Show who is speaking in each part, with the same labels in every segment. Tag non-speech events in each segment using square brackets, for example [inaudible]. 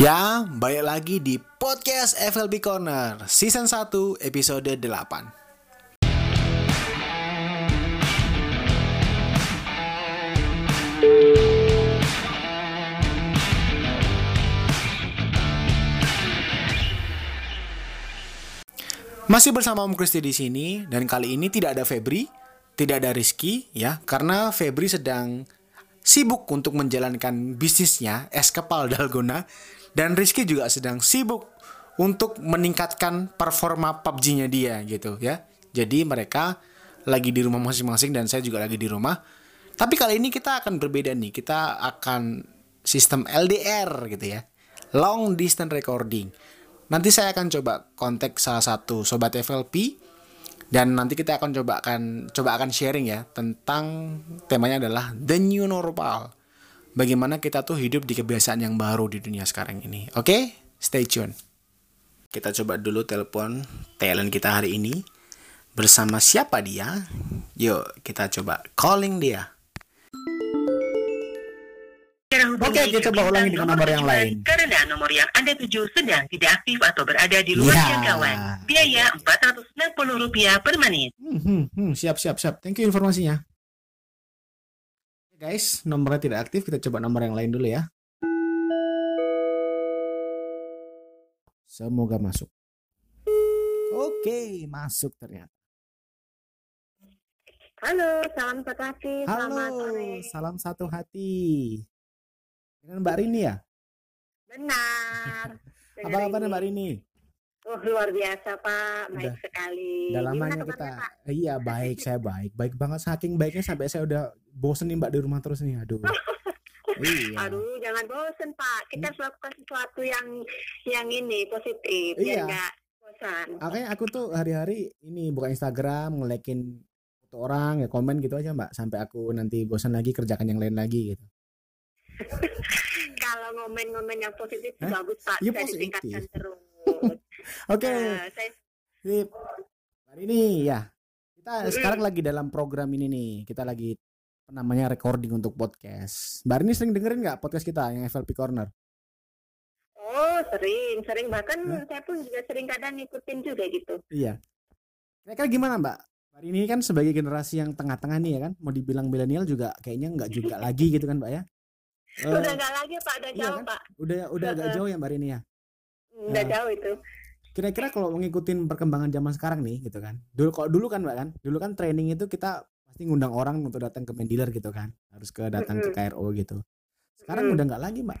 Speaker 1: Ya, balik lagi di podcast FLB Corner Season 1 episode 8 Masih bersama Om Kristi di sini dan kali ini tidak ada Febri, tidak ada Rizky ya, karena Febri sedang sibuk untuk menjalankan bisnisnya es kepal [laughs] dalgona dan Rizky juga sedang sibuk untuk meningkatkan performa PUBG-nya dia gitu ya. Jadi mereka lagi di rumah masing-masing dan saya juga lagi di rumah. Tapi kali ini kita akan berbeda nih. Kita akan sistem LDR gitu ya. Long distance recording. Nanti saya akan coba kontak salah satu sobat FLP dan nanti kita akan coba akan coba akan sharing ya tentang temanya adalah the new normal. Bagaimana kita tuh hidup di kebiasaan yang baru di dunia sekarang ini. Oke, stay tune. Kita coba dulu telepon talent kita hari ini. Bersama siapa dia? Yuk, kita coba calling dia. Oke, kita coba ulangi dengan nomor yang lain.
Speaker 2: Karena nomor yang Anda tuju sedang tidak aktif atau berada di luar jangkauan. Biaya Rp460 per menit.
Speaker 1: Hmm, hmm, hmm, siap, siap, siap. Thank you informasinya. Guys, nomornya tidak aktif. Kita coba nomor yang lain dulu ya. Semoga masuk. Oke, masuk ternyata.
Speaker 3: Halo, salam satu hati. Selamat
Speaker 1: Halo,
Speaker 3: sore.
Speaker 1: salam satu hati. Dengan Mbak Rini ya?
Speaker 3: Benar. [laughs]
Speaker 1: Apa kabar. Mbak Rini?
Speaker 3: Oh, luar biasa, Pak. Baik
Speaker 1: Udah-
Speaker 3: sekali.
Speaker 1: Udah lamanya
Speaker 3: kabarnya,
Speaker 1: kita.
Speaker 3: Pak?
Speaker 1: Iya, baik, saya baik. Baik banget saking baiknya sampai saya udah bosen nih Mbak di rumah terus nih. Aduh. [laughs] iya.
Speaker 3: Aduh, jangan bosen, Pak. Kita harus lakukan sesuatu yang yang ini positif,
Speaker 1: Iya.
Speaker 3: biar nggak bosan.
Speaker 1: Makanya aku tuh hari-hari ini buka Instagram, ngelekin foto orang, ya komen gitu aja Mbak. Sampai aku nanti bosan lagi kerjakan yang lain lagi gitu. [laughs]
Speaker 3: Kalau ngomen-ngomen yang positif
Speaker 1: Hah?
Speaker 3: bagus, Pak.
Speaker 1: Iya,
Speaker 3: Bisa
Speaker 1: positif.
Speaker 3: ditingkatkan terus. [laughs]
Speaker 1: Oke,
Speaker 3: Eh, saya
Speaker 1: sip. Hari ini ya. Kita
Speaker 3: Mm-mm.
Speaker 1: sekarang lagi dalam program ini nih. Kita lagi namanya recording untuk podcast. Mbak Rini sering dengerin nggak podcast kita yang FLP Corner?
Speaker 3: Oh, sering, sering bahkan
Speaker 1: Hah?
Speaker 3: saya pun juga sering kadang ngikutin juga gitu.
Speaker 1: Iya. Kira-kira gimana Mbak? Mbak Rini kan sebagai generasi yang tengah-tengah nih ya kan, mau dibilang milenial juga kayaknya nggak juga [laughs] lagi gitu kan Mbak ya? Eh,
Speaker 3: Udah nggak lagi, Pak. Udah
Speaker 1: iya
Speaker 3: jauh,
Speaker 1: kan?
Speaker 3: Pak.
Speaker 1: udah udah agak jauh ya Mbak Rini ya.
Speaker 3: Udah
Speaker 1: Ya.
Speaker 3: jauh itu.
Speaker 1: Kira-kira kalau ngikutin perkembangan zaman sekarang nih gitu kan. Dulu kalau dulu kan Mbak kan, dulu kan training itu kita pasti ngundang orang untuk datang ke main dealer gitu kan. Harus ke datang ke
Speaker 3: Mm-mm.
Speaker 1: KRO gitu. Sekarang
Speaker 3: Mm-mm.
Speaker 1: udah nggak lagi Mbak.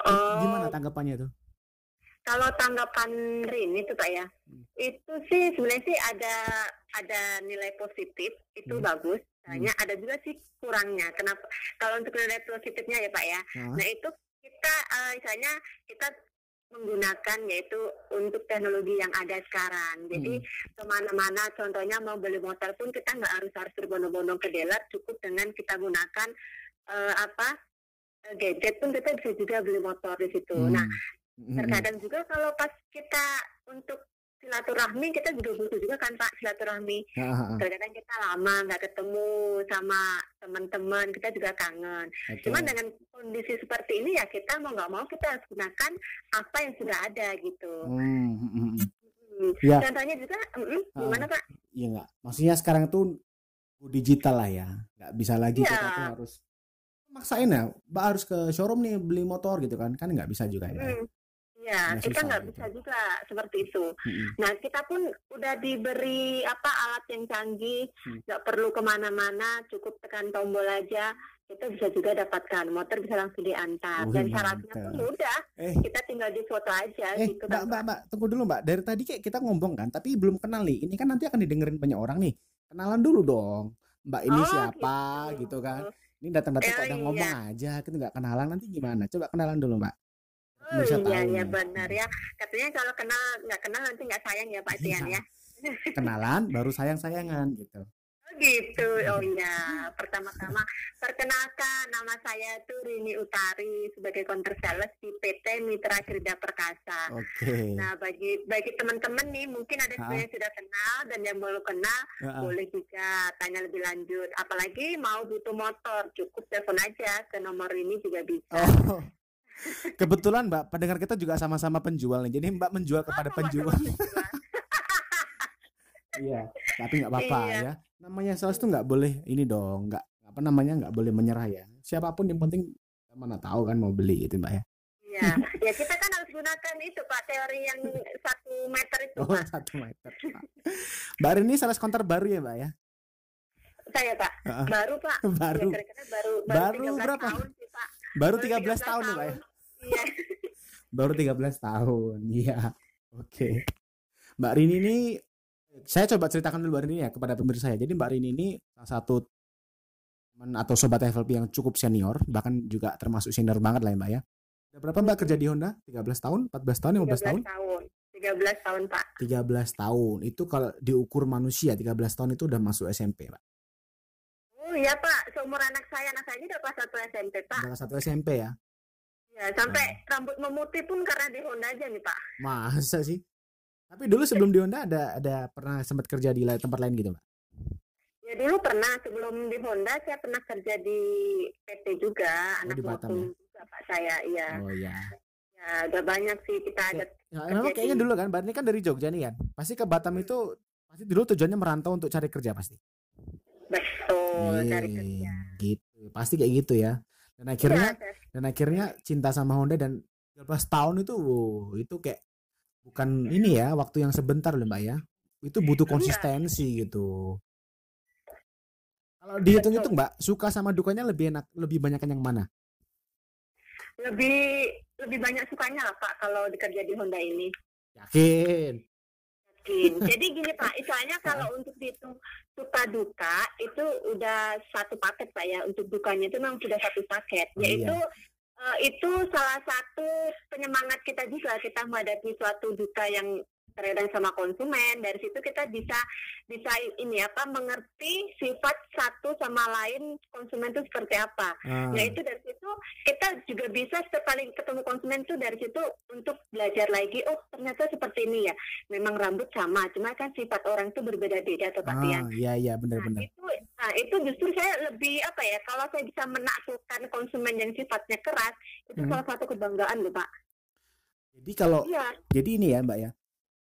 Speaker 3: Oh,
Speaker 1: Gimana tanggapannya tuh?
Speaker 3: Kalau tanggapan Rini itu Pak ya,
Speaker 1: Hmm.
Speaker 3: itu sih sebenarnya sih ada ada nilai positif itu
Speaker 1: Hmm.
Speaker 3: bagus. Hanya ada juga sih kurangnya. Kenapa? Kalau untuk nilai positifnya ya Pak ya,
Speaker 1: Hah?
Speaker 3: nah itu kita eh, misalnya kita menggunakan yaitu untuk teknologi yang ada sekarang. Jadi
Speaker 1: Hmm.
Speaker 3: ke mana-mana, contohnya mau beli motor pun kita nggak harus harus berbondong-bondong ke dealer, cukup dengan kita gunakan eh, apa eh, gadget pun kita bisa juga beli motor di situ.
Speaker 1: Hmm.
Speaker 3: Nah terkadang juga kalau pas kita untuk silaturahmi kita juga butuh juga kan pak silaturahmi
Speaker 1: Ah, ah, ah.
Speaker 3: terkadang kita lama nggak ketemu sama teman-teman kita juga kangen
Speaker 1: Oke.
Speaker 3: cuman dengan kondisi seperti ini ya kita mau nggak mau kita harus gunakan apa yang sudah ada gitu
Speaker 1: Hmm, hmm, hmm.
Speaker 3: Hmm.
Speaker 1: Ya.
Speaker 3: contohnya juga mm, gimana pak
Speaker 1: Iya nggak? Maksudnya sekarang tuh digital lah ya, nggak bisa lagi
Speaker 3: Iya.
Speaker 1: kita tuh harus maksain ya, mbak harus ke showroom nih beli motor gitu kan, kan nggak bisa juga ya. Ya?
Speaker 3: Hmm. Ya
Speaker 1: Nggak
Speaker 3: kita
Speaker 1: susah
Speaker 3: nggak
Speaker 1: gitu.
Speaker 3: bisa juga seperti itu
Speaker 1: Mm-mm.
Speaker 3: Nah, kita pun udah diberi apa alat yang canggih,
Speaker 1: Hmm.
Speaker 3: nggak perlu ke mana-mana, cukup tekan tombol aja, kita bisa juga dapatkan motor bisa langsung diantar.
Speaker 1: Wih,
Speaker 3: Dan syaratnya
Speaker 1: mantap.
Speaker 3: pun mudah,
Speaker 1: Eh,
Speaker 3: kita tinggal di foto aja
Speaker 1: eh,
Speaker 3: gitu
Speaker 1: mbak, mbak, mbak, tunggu dulu mbak. Dari tadi kayak kita ngomong kan, tapi belum kenal nih. Ini kan nanti akan didengerin banyak orang nih. Kenalan dulu dong. Mbak ini
Speaker 3: Oh,
Speaker 1: siapa
Speaker 3: gitu.
Speaker 1: gitu kan? Ini datang-datang kok
Speaker 3: Oh,
Speaker 1: udah
Speaker 3: iya.
Speaker 1: ngomong aja, kita nggak kenalan nanti gimana? Coba kenalan dulu mbak.
Speaker 3: Oh iya,
Speaker 1: tahu
Speaker 3: iya benar ya. Katanya kalau kenal nggak kenal nanti nggak sayang ya Pak Tian
Speaker 1: Iya.
Speaker 3: ya. [laughs]
Speaker 1: Kenalan baru sayang-sayangan gitu.
Speaker 3: Oh gitu, oh iya. Pertama-tama perkenalkan nama saya itu Rini Utari sebagai counter sales di PT Mitra Kerja Perkasa.
Speaker 1: Oke.
Speaker 3: Nah, bagi bagi teman-teman nih, mungkin ada
Speaker 1: Ah.
Speaker 3: yang sudah kenal dan yang belum kenal,
Speaker 1: Heeh.
Speaker 3: boleh juga tanya lebih lanjut. Apalagi mau butuh motor, cukup telepon aja ke nomor ini juga bisa.
Speaker 1: Oh, Kebetulan Mbak, pendengar kita juga sama-sama penjual nih. Jadi Mbak menjual kepada
Speaker 3: Oh,
Speaker 1: penjual. Iya, tapi nggak apa-apa
Speaker 3: Iya.
Speaker 1: ya. Namanya sales tuh nggak boleh ini dong, nggak apa namanya nggak boleh menyerah ya. Siapa pun yang penting mana tahu kan mau beli gitu Mbak ya.
Speaker 3: Iya, ya kita kan harus gunakan itu Pak teori yang satu meter itu
Speaker 1: Oh
Speaker 3: Pak.
Speaker 1: satu meter. Pak. Mbak Rini sales counter baru ya Mbak ya?
Speaker 3: Saya Pak, baru Pak.
Speaker 1: Baru.
Speaker 3: Ya, kira-kira baru
Speaker 1: Baru
Speaker 3: 13
Speaker 1: berapa?
Speaker 3: tahun sih Pak.
Speaker 1: Baru
Speaker 3: Baru
Speaker 1: 13 tahun ya Mbak ya?
Speaker 3: Iya.
Speaker 1: Baru 13 tahun. Iya. Oke. Mbak Rini ini saya coba ceritakan dulu Mbak Rini ya kepada pemirsa saya. Jadi Mbak Rini ini salah satu teman atau sobat FLP yang cukup senior, bahkan juga termasuk senior banget lah ya Mbak ya. Udah berapa Mbak kerja di Honda? 13 tahun, 14 tahun, 15 tahun?
Speaker 3: 13 tahun. 13 tahun Pak.
Speaker 1: 13 tahun. Itu kalau diukur manusia 13 tahun itu udah masuk SMP, Pak.
Speaker 3: Oh iya Pak, seumur anak saya, anak saya ini udah kelas 1 SMP Pak.
Speaker 1: Udah satu SMP ya.
Speaker 3: Ya, sampai rambut memutih pun karena di Honda aja nih Pak.
Speaker 1: Masa sih? Tapi dulu sebelum di Honda ada ada pernah sempat kerja di tempat lain gitu, Mbak?
Speaker 3: Ya dulu pernah sebelum di Honda saya pernah kerja di PT juga,
Speaker 1: Oh,
Speaker 3: anak
Speaker 1: di Batam
Speaker 3: maupun juga Pak saya. Iya.
Speaker 1: Oh iya.
Speaker 3: Ya, udah banyak sih kita ada
Speaker 1: Ya, memang kayaknya dulu kan, Mbak kan dari Jogja nih kan. Pasti ke Batam itu pasti dulu tujuannya merantau untuk cari kerja pasti.
Speaker 3: betul cari
Speaker 1: Iya,
Speaker 3: kerja.
Speaker 1: gitu. Pasti kayak gitu ya. Dan akhirnya
Speaker 3: Iya, saya-
Speaker 1: dan akhirnya cinta sama Honda dan 13 tahun itu wow, itu kayak bukan ini ya waktu yang sebentar loh Mbak ya. Itu butuh
Speaker 3: Iya.
Speaker 1: konsistensi gitu. Kalau dihitung-hitung Mbak suka sama dukanya lebih enak lebih banyak yang mana?
Speaker 3: Lebih lebih banyak sukanya lah Pak kalau dikerja di Honda ini.
Speaker 1: yakin
Speaker 3: Yakin. Jadi gini Pak, soalnya kalau untuk dihitung suka duka itu udah satu paket Pak ya. Untuk dukanya itu memang sudah satu paket,
Speaker 1: Oh,
Speaker 3: yaitu eh, itu salah satu penyemangat kita juga kita menghadapi suatu duka yang terkadang sama konsumen. Dari situ kita bisa bisa ini apa mengerti sifat satu sama lain konsumen itu seperti apa.
Speaker 1: Ah,
Speaker 3: Nah itu dari kita juga bisa setiap kali ketemu konsumen tuh dari situ untuk belajar lagi. Oh ternyata seperti ini ya. Memang rambut sama, cuma kan sifat orang itu berbeda-beda atau Pak Tian.
Speaker 1: ah, iya iya
Speaker 3: Nah
Speaker 1: benar-benar
Speaker 3: itu, nah itu justru saya lebih apa ya? Kalau saya bisa menaklukkan konsumen yang sifatnya keras, itu
Speaker 1: Hmm.
Speaker 3: salah satu kebanggaan loh Pak.
Speaker 1: jadi kalau
Speaker 3: Iya.
Speaker 1: jadi ini ya Mbak ya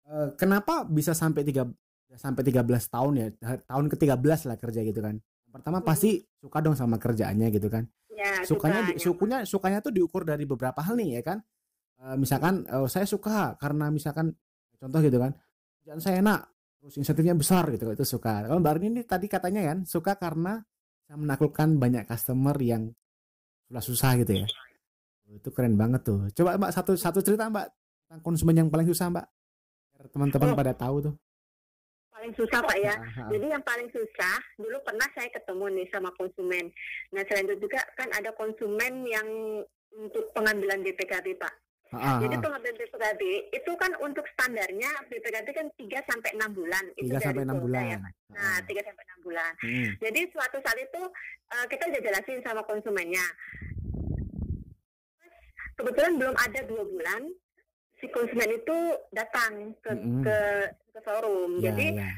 Speaker 1: Eh, kenapa bisa sampai tiga sampai 13 tahun ya tahun ke-13 lah kerja gitu kan pertama
Speaker 3: Hmm.
Speaker 1: pasti suka dong sama kerjaannya gitu kan
Speaker 3: Ya,
Speaker 1: sukanya di-
Speaker 3: sukanya.
Speaker 1: sukunya sukanya tuh diukur dari beberapa hal nih ya kan Eh, misalkan eh, saya suka karena misalkan contoh gitu kan kerjaan saya enak terus insentifnya besar gitu itu suka kalau mbak Rini ini tadi katanya kan suka karena bisa menaklukkan banyak customer yang susah susah gitu ya itu keren banget tuh coba mbak satu satu cerita mbak tentang konsumen yang paling susah mbak biar teman-teman
Speaker 3: Oh.
Speaker 1: pada tahu tuh
Speaker 3: paling susah Pak ya. Jadi yang paling susah dulu pernah saya ketemu nih sama konsumen. Nah selain itu juga kan ada konsumen yang untuk pengambilan BPKB Pak.
Speaker 1: ah, ah,
Speaker 3: Jadi pengambilan BPKB itu kan untuk standarnya BPKB kan 3 sampai 6 bulan. Itu
Speaker 1: tiga
Speaker 3: dari
Speaker 1: sampai enam
Speaker 3: Polda
Speaker 1: bulan
Speaker 3: ya. Nah,
Speaker 1: Ah,
Speaker 3: 3 sampai 6 bulan.
Speaker 1: mm.
Speaker 3: Jadi suatu saat itu eh, kita udah jelasin sama konsumennya. Kebetulan belum ada dua bulan si konsumen itu datang ke
Speaker 1: Mm-mm.
Speaker 3: ke, ke showroom.
Speaker 1: Ya,
Speaker 3: Jadi
Speaker 1: ya.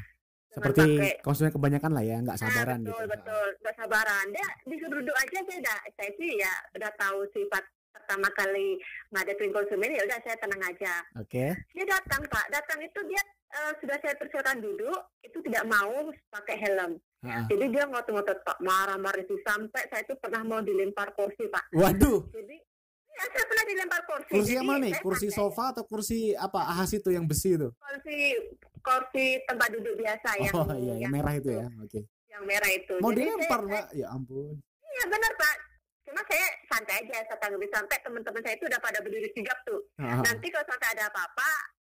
Speaker 1: seperti
Speaker 3: pakai-
Speaker 1: konsumen kebanyakan lah ya nggak sabaran
Speaker 3: nah, betul,
Speaker 1: gitu.
Speaker 3: betul. Nggak sabaran. Dia disuruh duduk aja saya udah. Saya sih ya udah tahu sifat pertama kali ngadepin konsumen ya udah saya tenang aja.
Speaker 1: Oke.
Speaker 3: Dia datang pak. Datang itu dia eh, sudah saya persilakan duduk itu tidak mau pakai helm.
Speaker 1: Ah, ah.
Speaker 3: jadi dia ngotot-ngotot pak. Marah-marah itu sampai saya itu pernah mau dilempar kursi pak.
Speaker 1: Waduh.
Speaker 3: Jadi ya saya pernah dilempar kursi.
Speaker 1: Kursi yang mana nih? Kursi sofa atau kursi apa? Ahas itu yang besi itu?
Speaker 3: Kursi kursi tempat duduk biasa yang
Speaker 1: oh iya yang merah itu ya? Oke.
Speaker 3: Yang merah itu.
Speaker 1: Mau
Speaker 3: Jadi
Speaker 1: dilempar
Speaker 3: saya-
Speaker 1: mbak? Ya ampun.
Speaker 3: Iya benar Pak. Cuma saya santai aja saya tanggapi sampai teman-teman saya itu udah pada berdiri sigap tuh.
Speaker 1: Ah, ah.
Speaker 3: Nanti kalau sampai ada apa-apa,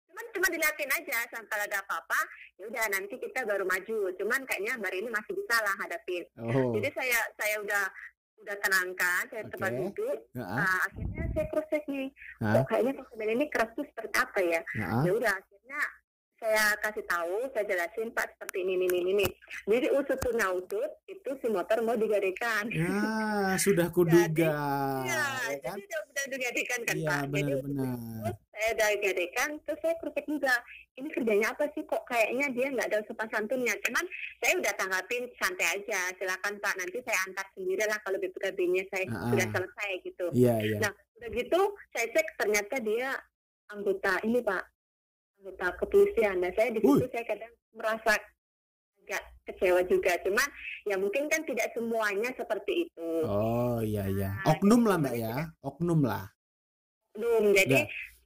Speaker 3: cuman cuma dilihatin aja sampai ada apa-apa, ya udah nanti kita baru maju. Cuman kayaknya hari ini masih bisa lah hadapin.
Speaker 1: oh.
Speaker 3: Jadi saya saya udah udah tenangkan, saya
Speaker 1: Oke.
Speaker 3: tempat duduk.
Speaker 1: Ah, ah.
Speaker 3: Nah, akhirnya saya cross check nih.
Speaker 1: Ah,
Speaker 3: Kok kayaknya konsumen ini keras tuh seperti apa ya?
Speaker 1: ah.
Speaker 3: Ya udah akhirnya saya kasih tahu, saya jelasin Pak seperti ini ini ini. ini. Jadi usut punya usut itu si motor mau digadekan.
Speaker 1: ya sudah kuduga [laughs]
Speaker 3: Iya,
Speaker 1: ya kan
Speaker 3: jadi udah udah digadekan kan
Speaker 1: iya
Speaker 3: Pak. Jadi
Speaker 1: benar-benar
Speaker 3: terus saya udah gadekan, terus saya kritik juga. Ini kerjanya apa sih kok kayaknya dia nggak ada sopan santunnya. Cuman saya udah tanggapin santai aja. Silakan Pak, nanti saya antar sendiri lah kalau BPKB-nya saya
Speaker 1: Ah, ah.
Speaker 3: sudah selesai gitu.
Speaker 1: iya iya
Speaker 3: Nah, udah begitu saya cek ternyata dia anggota ini pak anggota kepolisian nah saya di situ
Speaker 1: Wih.
Speaker 3: saya kadang merasa agak kecewa juga cuman ya mungkin kan tidak semuanya seperti itu
Speaker 1: Oh iya iya.
Speaker 3: Nah,
Speaker 1: Oknum lah mbak ya. Oknum lah.
Speaker 3: belum jadi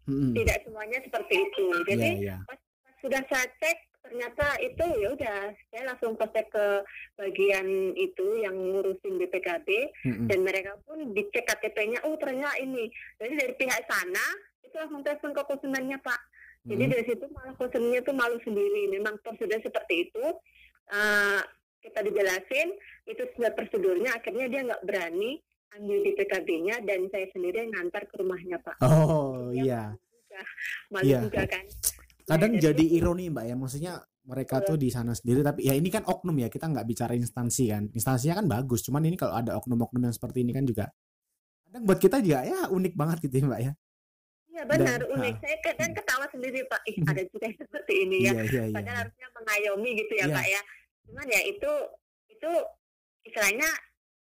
Speaker 1: Mm-mm.
Speaker 3: tidak semuanya seperti itu jadi
Speaker 1: Iya iya.
Speaker 3: pas sudah saya cek ternyata itu ya udah saya langsung kontak ke bagian itu yang ngurusin BPKB
Speaker 1: Mm-mm.
Speaker 3: dan mereka pun dicek KTP-nya oh ternyata ini jadi dari pihak sana itu langsung telepon ke konsumennya pak jadi
Speaker 1: Mm.
Speaker 3: dari situ malah konsumennya tuh malu sendiri memang prosedur seperti itu Eh, kita dijelasin itu sudah prosedurnya akhirnya dia nggak berani ambil di PKB-nya dan saya sendiri yang ngantar ke rumahnya pak
Speaker 1: Oh iya.
Speaker 3: malu
Speaker 1: Iya.
Speaker 3: juga kan
Speaker 1: Kadang
Speaker 3: Nah,
Speaker 1: jadi ironi mbak ya. Maksudnya mereka tuh di sana sendiri tapi ya ini kan oknum ya kita nggak bicara instansi kan instansinya kan bagus cuman ini kalau ada oknum-oknum yang seperti ini kan juga kadang buat kita juga ya unik banget gitu ya mbak ya
Speaker 3: Iya benar
Speaker 1: Dan-
Speaker 3: unik.
Speaker 1: ah.
Speaker 3: Saya kadang ketawa sendiri Pak. Ih ada juga yang seperti ini ya.
Speaker 1: iya iya iya
Speaker 3: Padahal harusnya mengayomi gitu ya
Speaker 1: Iya.
Speaker 3: Pak ya. Cuman ya itu itu istilahnya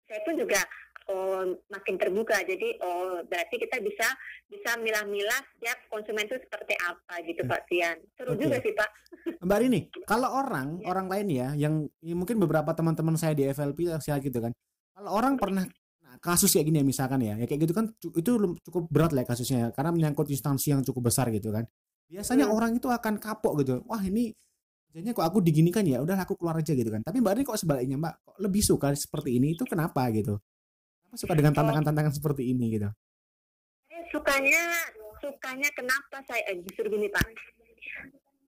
Speaker 3: saya pun juga oh, makin terbuka. Jadi oh berarti kita bisa bisa milah-milah setiap konsumen itu seperti apa gitu Pak Tian. Seru
Speaker 1: Oke.
Speaker 3: juga sih Pak. [laughs]
Speaker 1: Mbak Rini, kalau orang
Speaker 3: Ya.
Speaker 1: orang lain ya, yang ya mungkin beberapa teman-teman saya di FLP saya gitu kan, kalau orang pernah nah, kasus kayak gini ya misalkan ya, ya kayak gitu kan itu cukup berat lah ya kasusnya ya, karena menyangkut instansi yang cukup besar gitu kan. Biasanya
Speaker 3: Hmm.
Speaker 1: orang itu akan kapok gitu, wah ini jadinya kok aku diginikan ya, udah aku keluar aja gitu kan. Tapi Mbak Rini kok sebaliknya Mbak, kok lebih suka seperti ini itu kenapa gitu? Kenapa suka dengan tantangan-tantangan seperti ini gitu?
Speaker 3: Sukanya sukanya kenapa saya eh, justru gini Pak.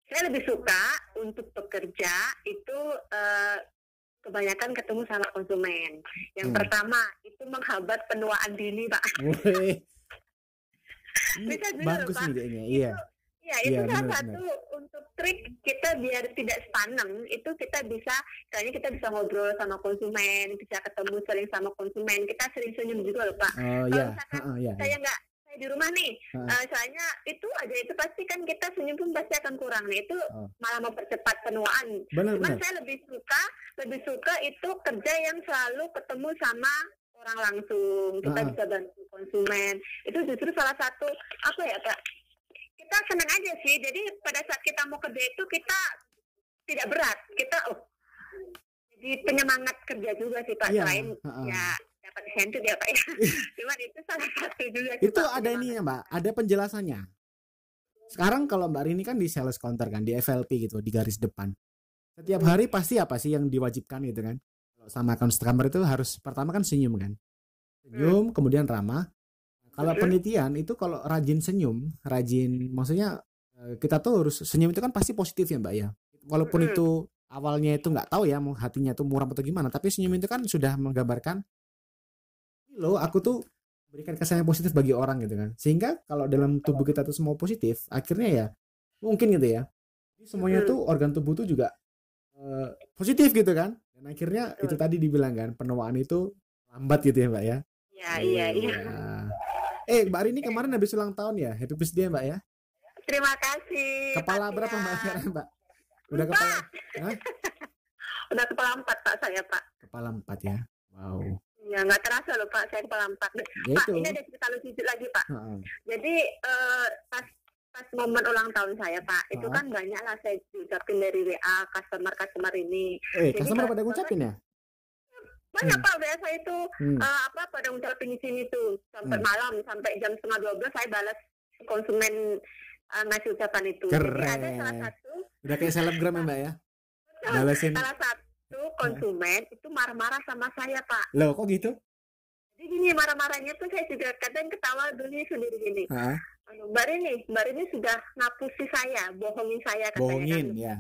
Speaker 3: Saya lebih suka untuk bekerja itu eh, kebanyakan ketemu sama konsumen. Yang
Speaker 1: Hmm.
Speaker 3: pertama itu menghambat penuaan dini Pak.
Speaker 1: Woi. Ini [laughs]
Speaker 3: Bisa juga,
Speaker 1: bagus
Speaker 3: Pak.
Speaker 1: kayaknya, iya.
Speaker 3: Ya itu
Speaker 1: Iya,
Speaker 3: salah
Speaker 1: benar,
Speaker 3: satu untuk trik kita biar tidak sepaneng itu kita bisa kayaknya kita bisa ngobrol sama konsumen, bisa ketemu sering sama konsumen, kita sering senyum juga loh Pak.
Speaker 1: Oh
Speaker 3: Kalau
Speaker 1: iya,
Speaker 3: misalkan
Speaker 1: Heeh, iya.
Speaker 3: saya nggak saya di rumah nih eh, soalnya itu aja itu pasti kan kita senyum pun pasti akan kurang nih itu
Speaker 1: Oh.
Speaker 3: malah mempercepat penuaan
Speaker 1: Benar
Speaker 3: cuman
Speaker 1: benar.
Speaker 3: saya lebih suka lebih suka itu kerja yang selalu ketemu sama orang langsung kita
Speaker 1: Ah.
Speaker 3: bisa bantu konsumen itu justru salah satu apa ya kak kita senang aja sih. Jadi pada saat kita mau kerja itu kita tidak berat. Kita oh jadi penyemangat kerja juga sih pak.
Speaker 1: Iya,
Speaker 3: selain
Speaker 1: heeh.
Speaker 3: ya dapat insentif ya pak ya. [laughs] Cuman itu salah satu juga sih,
Speaker 1: itu
Speaker 3: Pak,
Speaker 1: ada ini ya mbak. Ada penjelasannya. Sekarang kalau mbak Rini kan di sales counter kan di FLP gitu di garis depan. Setiap hari pasti apa sih yang diwajibkan gitu kan? Kalau sama customer itu harus pertama kan senyum kan. Senyum kemudian ramah kalau
Speaker 3: Hmm.
Speaker 1: penelitian itu kalau rajin senyum rajin maksudnya eh, kita tuh harus senyum itu kan pasti positif ya mbak ya. Walaupun itu awalnya itu nggak tahu ya mau hatinya tuh muram atau gimana tapi senyum itu kan sudah menggambarkan lo aku tuh berikan kesan yang positif bagi orang gitu kan. Sehingga kalau dalam tubuh kita tuh semua positif akhirnya ya mungkin gitu ya Jadi semuanya tuh organ tubuh tuh juga eh, positif gitu kan. Dan akhirnya
Speaker 3: Betul.
Speaker 1: itu tadi dibilang kan penuaan itu lambat gitu ya mbak ya.
Speaker 3: Ya iya. Iya
Speaker 1: eh mbak Rini kemarin habis ulang tahun ya? Happy birthday mbak ya.
Speaker 3: Terima kasih.
Speaker 1: Kepala
Speaker 3: Pak
Speaker 1: berapa mbak sekarang mbak? Udah kepala Hah? [laughs]
Speaker 3: udah kepala empat pak saya pak.
Speaker 1: Kepala empat ya? Wow.
Speaker 3: Ya nggak terasa loh pak saya kepala empat.
Speaker 1: Ya
Speaker 3: pak
Speaker 1: itu.
Speaker 3: ini ada cerita lucu lagi pak.
Speaker 1: Heeh.
Speaker 3: jadi eh, pas pas momen ulang tahun saya pak itu
Speaker 1: Ah.
Speaker 3: kan banyak lah saya diucapin dari WA customer customer ini.
Speaker 1: Eh
Speaker 3: Jadi
Speaker 1: customer pada ngucapin ya
Speaker 3: banyak
Speaker 1: Hmm.
Speaker 3: pak saya itu
Speaker 1: hmm.
Speaker 3: eh, apa pada ngucapin di sini tuh sampai
Speaker 1: Hmm.
Speaker 3: malam sampai jam setengah dua belas saya balas konsumen eh, ngasih ucapan itu jadi ada
Speaker 1: Keren.
Speaker 3: salah satu
Speaker 1: udah kayak selebgram ya mbak ya balesin
Speaker 3: salah satu konsumen itu marah-marah sama saya pak
Speaker 1: loh kok gitu
Speaker 3: Jadi gini marah-marahnya tuh saya juga kadang ketawa dulu sendiri gini. Anu, Mbak Rini, Mbak Rini sudah ngapusi saya, bohongin saya katanya
Speaker 1: bohongin
Speaker 3: kan.
Speaker 1: Ya,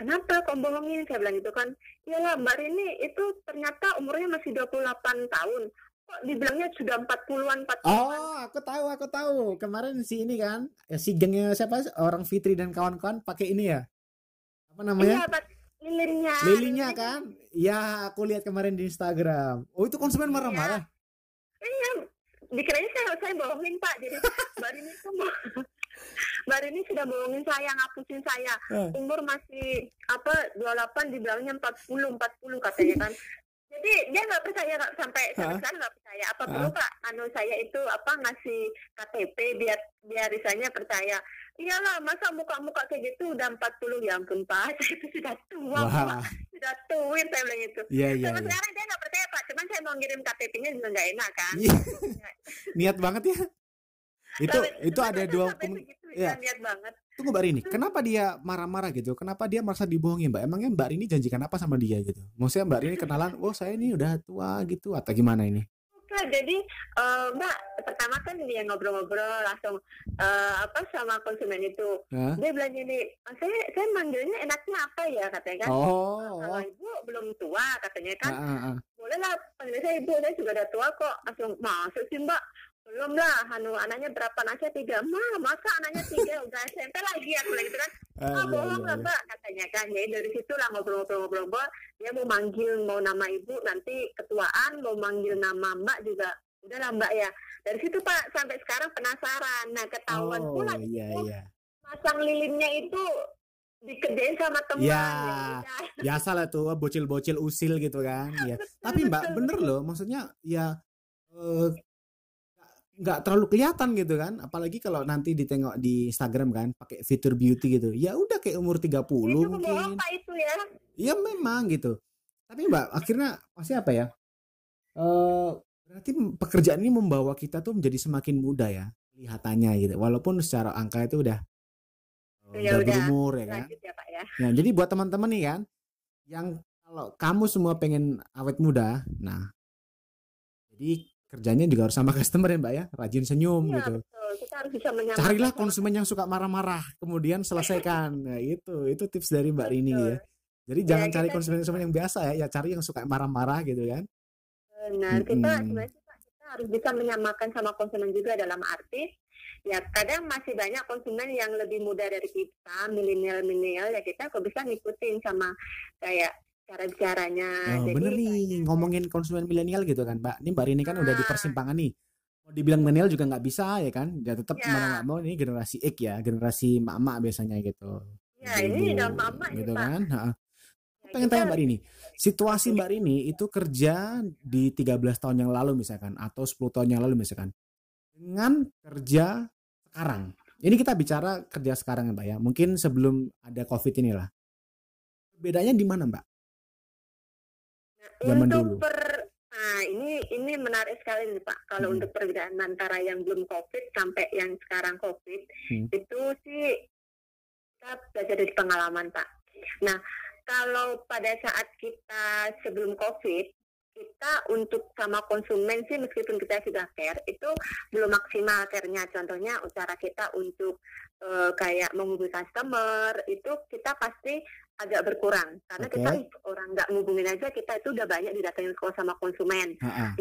Speaker 3: kenapa kok bohongin? Saya bilang gitu kan. Iyalah Mbak Rini itu ternyata umurnya masih 28 tahun. Kok dibilangnya sudah 40-an, 40-an.
Speaker 1: Oh, aku tahu, aku tahu. Kemarin si ini kan, eh, si gengnya siapa? Orang Fitri dan kawan-kawan pakai ini ya. Apa
Speaker 3: Iya,
Speaker 1: namanya?
Speaker 3: Pak. Lilinnya.
Speaker 1: Lilinnya kan? Ya, aku lihat kemarin di Instagram. Oh, itu konsumen marah-marah.
Speaker 3: Iya, dikiranya saya saya bohongin Pak. Jadi Mbak Rini tuh mau- Mbak Rini sudah bohongin saya, ngapusin saya.
Speaker 1: Eh.
Speaker 3: Umur masih apa 28 dibilangnya 40 40 katanya kan. Jadi dia nggak percaya nggak sampai sampai sekarang nggak percaya apa perlu pak anu saya itu apa ngasih KTP biar biar risanya percaya iyalah masa muka-muka kayak gitu udah 40 ya ampun pak saya [laughs] itu sudah tua
Speaker 1: Wah.
Speaker 3: pak sudah tuin saya bilang itu
Speaker 1: Iya iya.
Speaker 3: sampai
Speaker 1: iya.
Speaker 3: sekarang dia nggak percaya pak cuman saya mau ngirim KTP-nya juga nggak enak kan
Speaker 1: Iya. [laughs] Niat banget ya. Itu itu ada dua iya.
Speaker 3: ya, niat banget
Speaker 1: Tunggu Mbak Rini, kenapa dia marah-marah gitu? Kenapa dia merasa dibohongi Mbak? Emangnya Mbak Rini janjikan apa sama dia gitu? Maksudnya Mbak Rini kenalan, oh saya ini udah tua gitu atau gimana ini?
Speaker 3: Nah, jadi eh, Mbak pertama kan dia ngobrol-ngobrol langsung eh, apa sama konsumen itu
Speaker 1: Hah?
Speaker 3: dia bilang gini "Ah, saya saya manggilnya enaknya apa ya katanya kan
Speaker 1: Oh,
Speaker 3: kalau ibu belum tua katanya kan
Speaker 1: ah, ah, ah.
Speaker 3: boleh lah panggil saya ibu saya juga udah tua kok langsung masuk sih mbak belum lah anu anaknya berapa anaknya tiga mah masa anaknya tiga [laughs] udah SMP lagi aku bilang gitu kan
Speaker 1: Ah, iya,
Speaker 3: bohong
Speaker 1: iya,
Speaker 3: lah
Speaker 1: iya.
Speaker 3: mbak katanya kan jadi dari situ lah ngobrol-ngobrol-ngobrol dia mau manggil mau nama ibu nanti ketuaan mau manggil nama mbak juga udah lah mbak ya dari situ pak sampai sekarang penasaran nah ketahuan
Speaker 1: Oh,
Speaker 3: pula
Speaker 1: iya
Speaker 3: itu
Speaker 1: iya.
Speaker 3: masang lilinnya itu dikerjain sama teman
Speaker 1: Ya.
Speaker 3: udah.
Speaker 1: Biasa lah tuh bocil-bocil usil gitu kan. [laughs] Ya. Tapi Mbak
Speaker 3: betul,
Speaker 1: bener loh, maksudnya ya eh, nggak terlalu kelihatan gitu kan. Apalagi kalau nanti ditengok di Instagram kan pakai fitur beauty gitu. Ya udah kayak umur 30
Speaker 3: itu
Speaker 1: mungkin.
Speaker 3: bohong pak itu ya
Speaker 1: Iya memang gitu. Tapi Mbak, akhirnya pasti apa ya? Eh berarti pekerjaan ini membawa kita tuh menjadi semakin muda ya kelihatannya gitu. Walaupun secara angka itu udah eh,
Speaker 3: Ya
Speaker 1: udah
Speaker 3: udah,
Speaker 1: berumur ya kan.
Speaker 3: ya pak ya
Speaker 1: Nah, jadi buat teman-teman nih kan yang kalau kamu semua pengen awet muda, nah jadi kerjanya juga harus sama [laughs] customer ya Mbak ya, rajin senyum
Speaker 3: Iya
Speaker 1: gitu.
Speaker 3: betul kita harus bisa menyamakan
Speaker 1: Carilah konsumen yang suka marah-marah, kemudian selesaikan. Nah, itu itu tips dari Mbak Rini
Speaker 3: Betul.
Speaker 1: ya. Jadi
Speaker 3: Ya,
Speaker 1: jangan cari
Speaker 3: kita-
Speaker 1: konsumen-konsumen yang biasa ya, ya cari yang suka marah-marah gitu kan.
Speaker 3: Benar, kita sebenarnya Pak, kita harus bisa menyamakan sama konsumen juga dalam arti ya kadang masih banyak konsumen yang lebih muda dari kita, milenial-milenial ya kita kok bisa ngikutin sama kayak cara bicaranya.
Speaker 1: Oh,
Speaker 3: Jadi
Speaker 1: bener nih ngomongin konsumen milenial gitu kan, Mbak. Ini Mbak Rini kan udah di
Speaker 3: Ah.
Speaker 1: persimpangan nih. Mau dibilang milenial juga nggak bisa ya kan? Ya tetap
Speaker 3: Ya.
Speaker 1: mau nggak mau ini generasi X ya, generasi mak-mak biasanya gitu.
Speaker 3: Ya ini
Speaker 1: Ibu-ibu,
Speaker 3: udah mama nih
Speaker 1: gitu
Speaker 3: Pak.
Speaker 1: kan. Ha.
Speaker 3: Ya,
Speaker 1: pengen
Speaker 3: kita
Speaker 1: tanya Mbak Rini, situasi Mbak Rini itu kerja di 13 tahun yang lalu misalkan atau 10 tahun yang lalu misalkan dengan kerja sekarang. Ini kita bicara kerja sekarang ya Mbak ya. Mungkin sebelum ada Covid inilah. Bedanya di mana Mbak? Zaman
Speaker 3: untuk
Speaker 1: dulu.
Speaker 3: per nah ini ini menarik sekali nih Pak. Kalau
Speaker 1: Hmm.
Speaker 3: untuk perbedaan antara yang belum COVID sampai yang sekarang COVID
Speaker 1: Hmm.
Speaker 3: itu sih kita belajar dari pengalaman Pak. Nah kalau pada saat kita sebelum COVID kita untuk sama konsumen sih meskipun kita sudah care itu belum maksimal care-nya contohnya cara kita untuk eh, kayak menghubungi customer itu kita pasti agak berkurang karena
Speaker 1: Oke.
Speaker 3: kita orang nggak ngubungin aja kita itu udah banyak didatengin kok sama konsumen
Speaker 1: Ha-ha.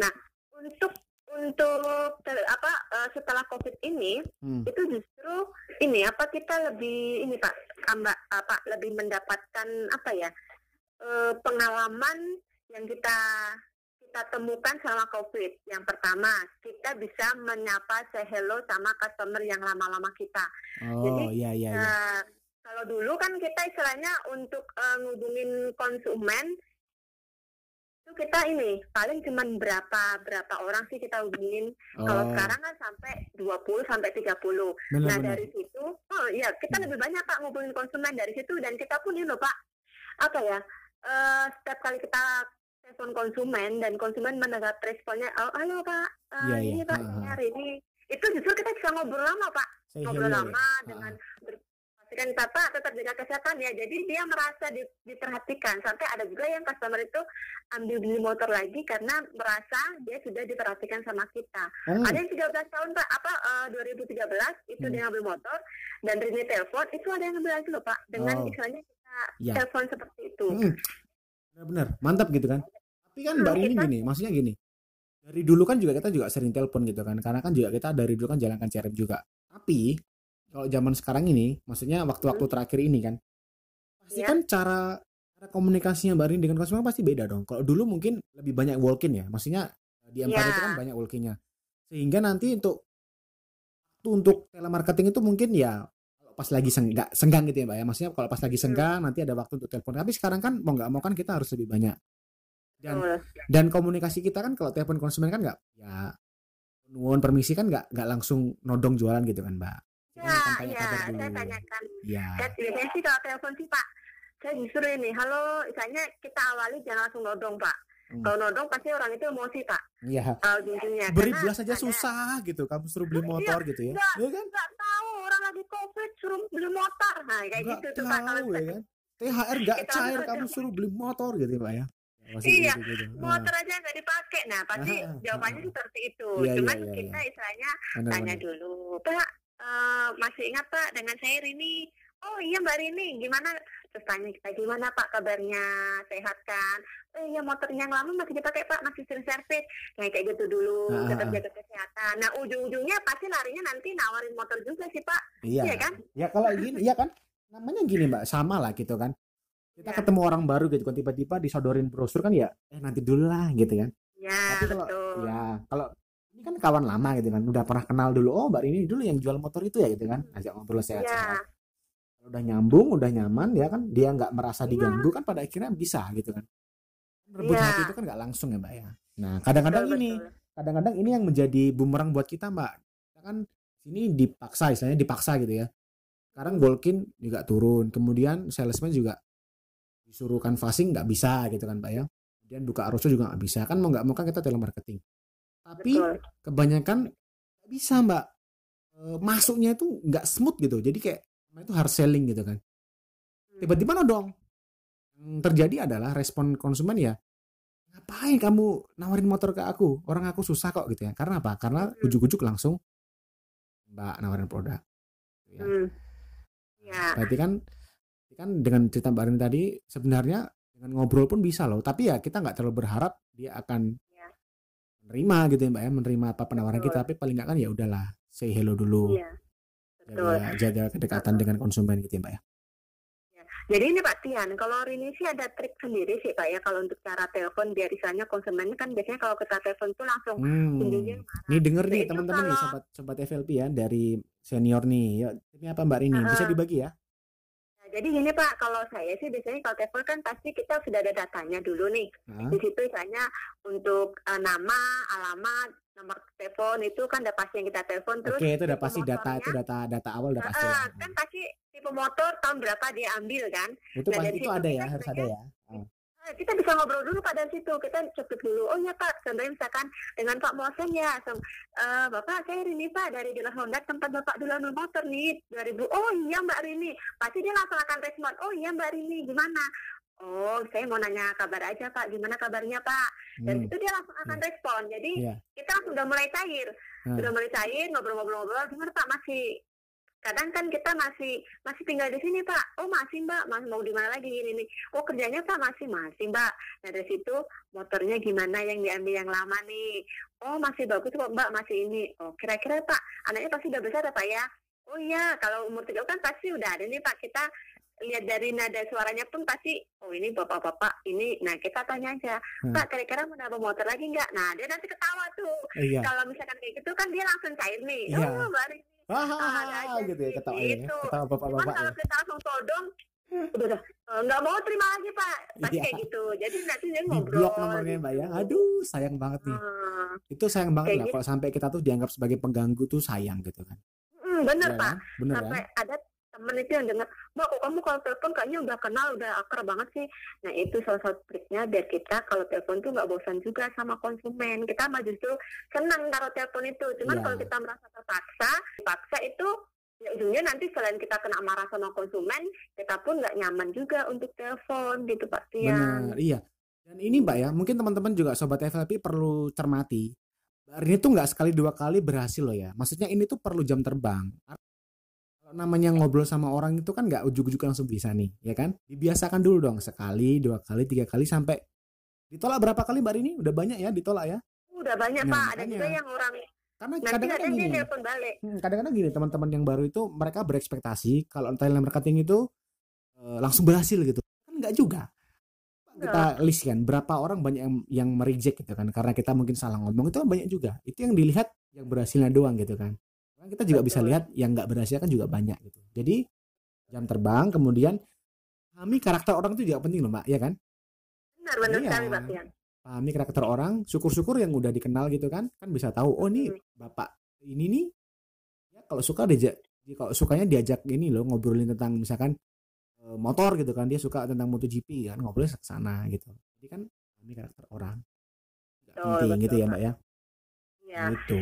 Speaker 3: untuk untuk ter- apa eh, setelah covid ini
Speaker 1: Hmm.
Speaker 3: itu justru ini apa kita lebih ini pak ambak apa lebih mendapatkan apa ya eh, pengalaman yang kita kita temukan selama covid yang pertama kita bisa menyapa say hello sama customer yang lama-lama kita
Speaker 1: Oh
Speaker 3: Jadi,
Speaker 1: iya iya iya.
Speaker 3: Nah, kalau dulu kan kita istilahnya untuk eh, ngubungin konsumen itu kita ini paling cuman berapa berapa orang sih kita hubungin. Kalau
Speaker 1: Oh,
Speaker 3: sekarang kan sampai 20 sampai 30. Nah,
Speaker 1: benar-benar.
Speaker 3: dari situ oh iya, kita
Speaker 1: Hmm.
Speaker 3: lebih banyak Pak ngubungin konsumen dari situ dan kita pun ini loh Pak. Apa ya? eh setiap kali kita telepon konsumen dan konsumen mendapat responnya, "Oh, halo Pak,
Speaker 1: Iya, iya.
Speaker 3: ini Pak,
Speaker 1: Ha, ha.
Speaker 3: ini hari ini." Itu justru kita bisa ngobrol lama Pak ngobrol
Speaker 1: ya.
Speaker 3: lama dengan ber- pastikan bapak tetap jaga kesehatan ya jadi dia merasa di- diperhatikan sampai ada juga yang customer itu ambil beli motor lagi karena merasa dia sudah diperhatikan sama kita
Speaker 1: Oh,
Speaker 3: ada yang 13 tahun pak apa eh, 2013 itu
Speaker 1: Hmm.
Speaker 3: dia ngambil motor dan Rini telepon itu ada yang ngambil lagi loh pak dengan
Speaker 1: Oh.
Speaker 3: istilahnya kita
Speaker 1: Ya.
Speaker 3: telepon seperti itu
Speaker 1: Mm. Benar-benar mantap gitu kan. Tapi kan
Speaker 3: Hmm,
Speaker 1: Rini
Speaker 3: kita-
Speaker 1: gini, maksudnya gini. Dari dulu kan juga kita juga sering telepon gitu kan, karena kan juga kita dari dulu kan jalankan CRM juga. Tapi kalau zaman sekarang ini, maksudnya waktu-waktu terakhir ini kan, pasti
Speaker 3: Ya.
Speaker 1: kan cara cara komunikasinya Mbak Rini dengan konsumen pasti beda dong. Kalau dulu mungkin lebih banyak walk-in ya, maksudnya di M4
Speaker 3: Ya.
Speaker 1: itu kan banyak walk-innya. Sehingga nanti untuk untuk telemarketing itu mungkin ya kalau pas lagi senggang, senggang gitu ya Mbak ya. Maksudnya kalau pas lagi senggang nanti ada waktu untuk telepon. Tapi sekarang kan mau nggak mau kan kita harus lebih banyak Dan
Speaker 3: Betul.
Speaker 1: dan komunikasi kita kan kalau telepon konsumen kan nggak ya nuwun permisi kan nggak nggak langsung nodong jualan gitu kan mbak
Speaker 3: Ya,
Speaker 1: akan tanya
Speaker 3: ya,
Speaker 1: kabar
Speaker 3: saya tanyakan.
Speaker 1: ya
Speaker 3: Dan biasanya sih kalau telepon sih Pak, saya justru ini, halo, misalnya kita awali jangan langsung nodong Pak.
Speaker 1: Hmm.
Speaker 3: Kalau nodong pasti orang itu emosi Pak.
Speaker 1: ya
Speaker 3: Uh, ujungnya.
Speaker 1: beri belas aja
Speaker 3: ada-
Speaker 1: susah gitu kamu suruh beli motor gitu ya
Speaker 3: Nggak,
Speaker 1: ya kan
Speaker 3: tahu orang lagi covid suruh beli motor. Nah kayak
Speaker 1: nggak
Speaker 3: gitu tuh Pak. Kalau
Speaker 1: tahu ya kan THR nggak cair kamu suruh beli motor gitu ya, pak ya Masih
Speaker 3: Iya,
Speaker 1: gitu, gitu.
Speaker 3: motor aja nggak dipakai. Nah pasti
Speaker 1: Ah,
Speaker 3: jawabannya
Speaker 1: ah.
Speaker 3: seperti itu.
Speaker 1: Iya, iya,
Speaker 3: Cuman
Speaker 1: iya,
Speaker 3: kita
Speaker 1: iya.
Speaker 3: istilahnya
Speaker 1: Ah, benar,
Speaker 3: tanya dulu, Pak, eh, masih ingat Pak dengan saya Rini? Oh iya Mbak Rini, gimana? Terus tanya kita gimana Pak kabarnya, sehat kan? Oh iya motornya yang lama masih dipakai Pak, masih sering servis. Kayak kayak gitu dulu,
Speaker 1: Ah, ah,
Speaker 3: tetap
Speaker 1: ah.
Speaker 3: jaga kesehatan. Nah ujung-ujungnya pasti larinya nanti nawarin motor juga sih Pak.
Speaker 1: iya
Speaker 3: Iya kan?
Speaker 1: ya kalau gini iya kan namanya gini mbak sama lah gitu kan kita
Speaker 3: Ya.
Speaker 1: ketemu orang baru gitu kan tiba-tiba disodorin brosur kan ya eh nanti dulu lah gitu kan
Speaker 3: Ya
Speaker 1: tapi kalau
Speaker 3: betul.
Speaker 1: ya kalau ini kan kawan lama gitu kan udah pernah kenal dulu oh mbak ini dulu yang jual motor itu ya gitu kan. Ajak ngobrol
Speaker 3: Iya,
Speaker 1: sehat-sehat Kalau udah nyambung udah nyaman ya kan dia nggak merasa
Speaker 3: Iya.
Speaker 1: diganggu kan pada akhirnya bisa gitu kan. Rebut
Speaker 3: Iya.
Speaker 1: hati itu kan nggak langsung ya mbak ya. Nah kadang-kadang
Speaker 3: betul,
Speaker 1: ini kadang-kadang ini yang menjadi bumerang buat kita mbak. Kita kan sini dipaksa istilahnya dipaksa gitu ya. Sekarang Golkin juga turun kemudian salesman juga disuruh canvassing nggak bisa gitu kan mbak ya. Kemudian buka arusnya juga nggak bisa. Kan mau nggak mau kan kita telemarketing tapi
Speaker 3: Betul.
Speaker 1: kebanyakan bisa mbak E, masuknya itu nggak smooth gitu jadi kayak itu hard selling gitu kan tiba-tiba nodong yang terjadi adalah respon konsumen ya ngapain kamu nawarin motor ke aku orang aku susah kok gitu ya karena apa karena
Speaker 3: Hmm.
Speaker 1: ujuk-ujuk langsung mbak nawarin produk ya.
Speaker 3: Hmm. Ya.
Speaker 1: berarti kan kan dengan cerita mbak Rini tadi sebenarnya dengan ngobrol pun bisa loh tapi ya kita nggak terlalu berharap dia akan. Menerima gitu ya mbak ya menerima apa penawaran
Speaker 3: Betul.
Speaker 1: kita tapi paling nggak kan ya udahlah say hello dulu
Speaker 3: Iya. Betul.
Speaker 1: jaga, jaga kedekatan dengan konsumen gitu ya mbak ya
Speaker 3: Jadi ini Pak Tian, kalau Rini sih ada trik sendiri sih Pak ya kalau untuk cara telepon biar misalnya konsumen kan biasanya kalau kita telepon tuh langsung
Speaker 1: Hmm.
Speaker 3: marah.
Speaker 1: Nih denger nih teman-teman nih
Speaker 3: kalau-
Speaker 1: sobat sobat FLP ya dari senior nih. Ya, ini apa Mbak Rini? Bisa
Speaker 3: Ah.
Speaker 1: dibagi ya?
Speaker 3: Jadi gini Pak, kalau saya sih biasanya kalau telepon kan pasti kita sudah ada datanya dulu nih.
Speaker 1: Hah?
Speaker 3: Di situ misalnya untuk eh, nama, alamat, nomor telepon itu kan udah pasti yang kita telepon terus.
Speaker 1: Oke, itu udah pasti data itu data data awal udah pasti
Speaker 3: eh,
Speaker 1: lah.
Speaker 3: kan pasti tipe motor tahun berapa dia ambil kan.
Speaker 1: Itu
Speaker 3: nah,
Speaker 1: pasti itu ada ya, harus ada ya.
Speaker 3: Nah, kita bisa ngobrol dulu Pak dari situ. Kita cepet dulu. Oh ya Pak, contohnya misalkan dengan Pak Mosen ya. Sem- eh, Bapak saya Rini Pak dari dealer Honda tempat Bapak dulu ambil motor nih 2000. Oh iya Mbak Rini. Pasti dia langsung akan respon. Oh iya Mbak Rini gimana? Oh saya mau nanya kabar aja Pak. Gimana kabarnya Pak? Dan
Speaker 1: Hmm.
Speaker 3: itu dia langsung akan respon. Jadi
Speaker 1: Iya.
Speaker 3: kita langsung udah mulai cair.
Speaker 1: Hmm.
Speaker 3: Sudah mulai cair ngobrol-ngobrol-ngobrol. Gimana Pak masih kadang kan kita masih masih tinggal di sini pak. Oh masih mbak. Masih mau di mana lagi? Ini nih oh kerjanya pak masih masih mbak. Nah dari situ motornya gimana yang diambil yang lama nih? Oh masih bagus kok mbak. Masih ini. Oh kira-kira pak anaknya pasti udah besar ya pak ya? Oh iya. Kalau umur tiga kan pasti udah ada nih pak. Kita lihat dari nada suaranya pun pasti oh ini bapak-bapak ini. Nah kita tanya aja
Speaker 1: Hmm.
Speaker 3: pak kira-kira mau nambah motor lagi nggak? Nah dia nanti ketawa tuh.
Speaker 1: Iya.
Speaker 3: kalau misalkan kayak gitu kan dia langsung cair nih.
Speaker 1: Iya.
Speaker 3: oh mbak Rini ada
Speaker 1: Hahaha, gitu ya ketawa ya.
Speaker 3: gitu.
Speaker 1: Ketawa bapak-bapak ya.
Speaker 3: kalau kita langsung todong, udah dah, eh, nggak mau terima lagi pak, pasti
Speaker 1: Iya.
Speaker 3: kayak gitu. Jadi nanti dia
Speaker 1: Di
Speaker 3: ngobrol.
Speaker 1: blok nomornya Mbak ya. Aduh, sayang banget nih.
Speaker 3: Hmm,
Speaker 1: Itu sayang banget
Speaker 3: Kayak
Speaker 1: lah
Speaker 3: gitu.
Speaker 1: kalau sampai kita tuh dianggap sebagai pengganggu tuh sayang gitu kan.
Speaker 3: hmm, bener
Speaker 1: Iya
Speaker 3: pak.
Speaker 1: kan? Bener kan?
Speaker 3: Sampai ada temen itu yang dengar, mbak kok kamu kalau telepon kayaknya udah kenal, udah akrab banget sih. Nah itu salah satu triknya biar kita kalau telepon tuh nggak bosan juga sama konsumen. Kita mah justru senang taruh telepon itu. Cuman
Speaker 1: Iya.
Speaker 3: kalau kita merasa terpaksa, paksa itu ya ujungnya nanti selain kita kena marah sama konsumen, kita pun nggak nyaman juga untuk telepon gitu Pak Tian.
Speaker 1: Benar, iya. Dan ini Mbak ya, mungkin teman-teman juga sobat FLP perlu cermati. Rini tuh nggak sekali dua kali berhasil loh ya. Maksudnya ini tuh perlu jam terbang. Namanya ngobrol sama orang itu kan nggak ujuk-ujuk langsung bisa nih, ya kan? Dibiasakan dulu dong sekali, dua kali, tiga kali sampai ditolak berapa kali Mbak Rini? Udah banyak ya ditolak ya?
Speaker 3: Udah banyak
Speaker 1: Nah,
Speaker 3: Pak, ada juga yang orang
Speaker 1: Karena kadang-kadang gini, hmm, kadang-kadang gini teman-teman yang baru itu mereka berekspektasi kalau telemarketing itu eh, langsung berhasil gitu. Kan nggak juga. Kita list kan berapa orang banyak yang, yang mereject gitu kan karena kita mungkin salah ngomong itu kan banyak juga. Itu yang dilihat yang berhasilnya doang gitu kan. Kita juga bisa lihat yang nggak berhasil kan juga banyak gitu. Jadi jam terbang kemudian kami karakter orang itu juga penting loh mbak, ya kan?
Speaker 3: Benar, benar
Speaker 1: Iya.
Speaker 3: sekali Pak Tian.
Speaker 1: pahami karakter orang syukur-syukur yang udah dikenal gitu kan kan bisa tahu oh nih
Speaker 3: Hmm.
Speaker 1: bapak ini nih ya kalau suka diajak kalau sukanya diajak ini loh ngobrolin tentang misalkan eh, motor gitu kan dia suka tentang MotoGP kan ngobrolin ke sana gitu jadi kan pahami karakter orang
Speaker 3: Betul,
Speaker 1: penting
Speaker 3: betul,
Speaker 1: gitu ya mbak ya
Speaker 3: Ya.
Speaker 1: gitu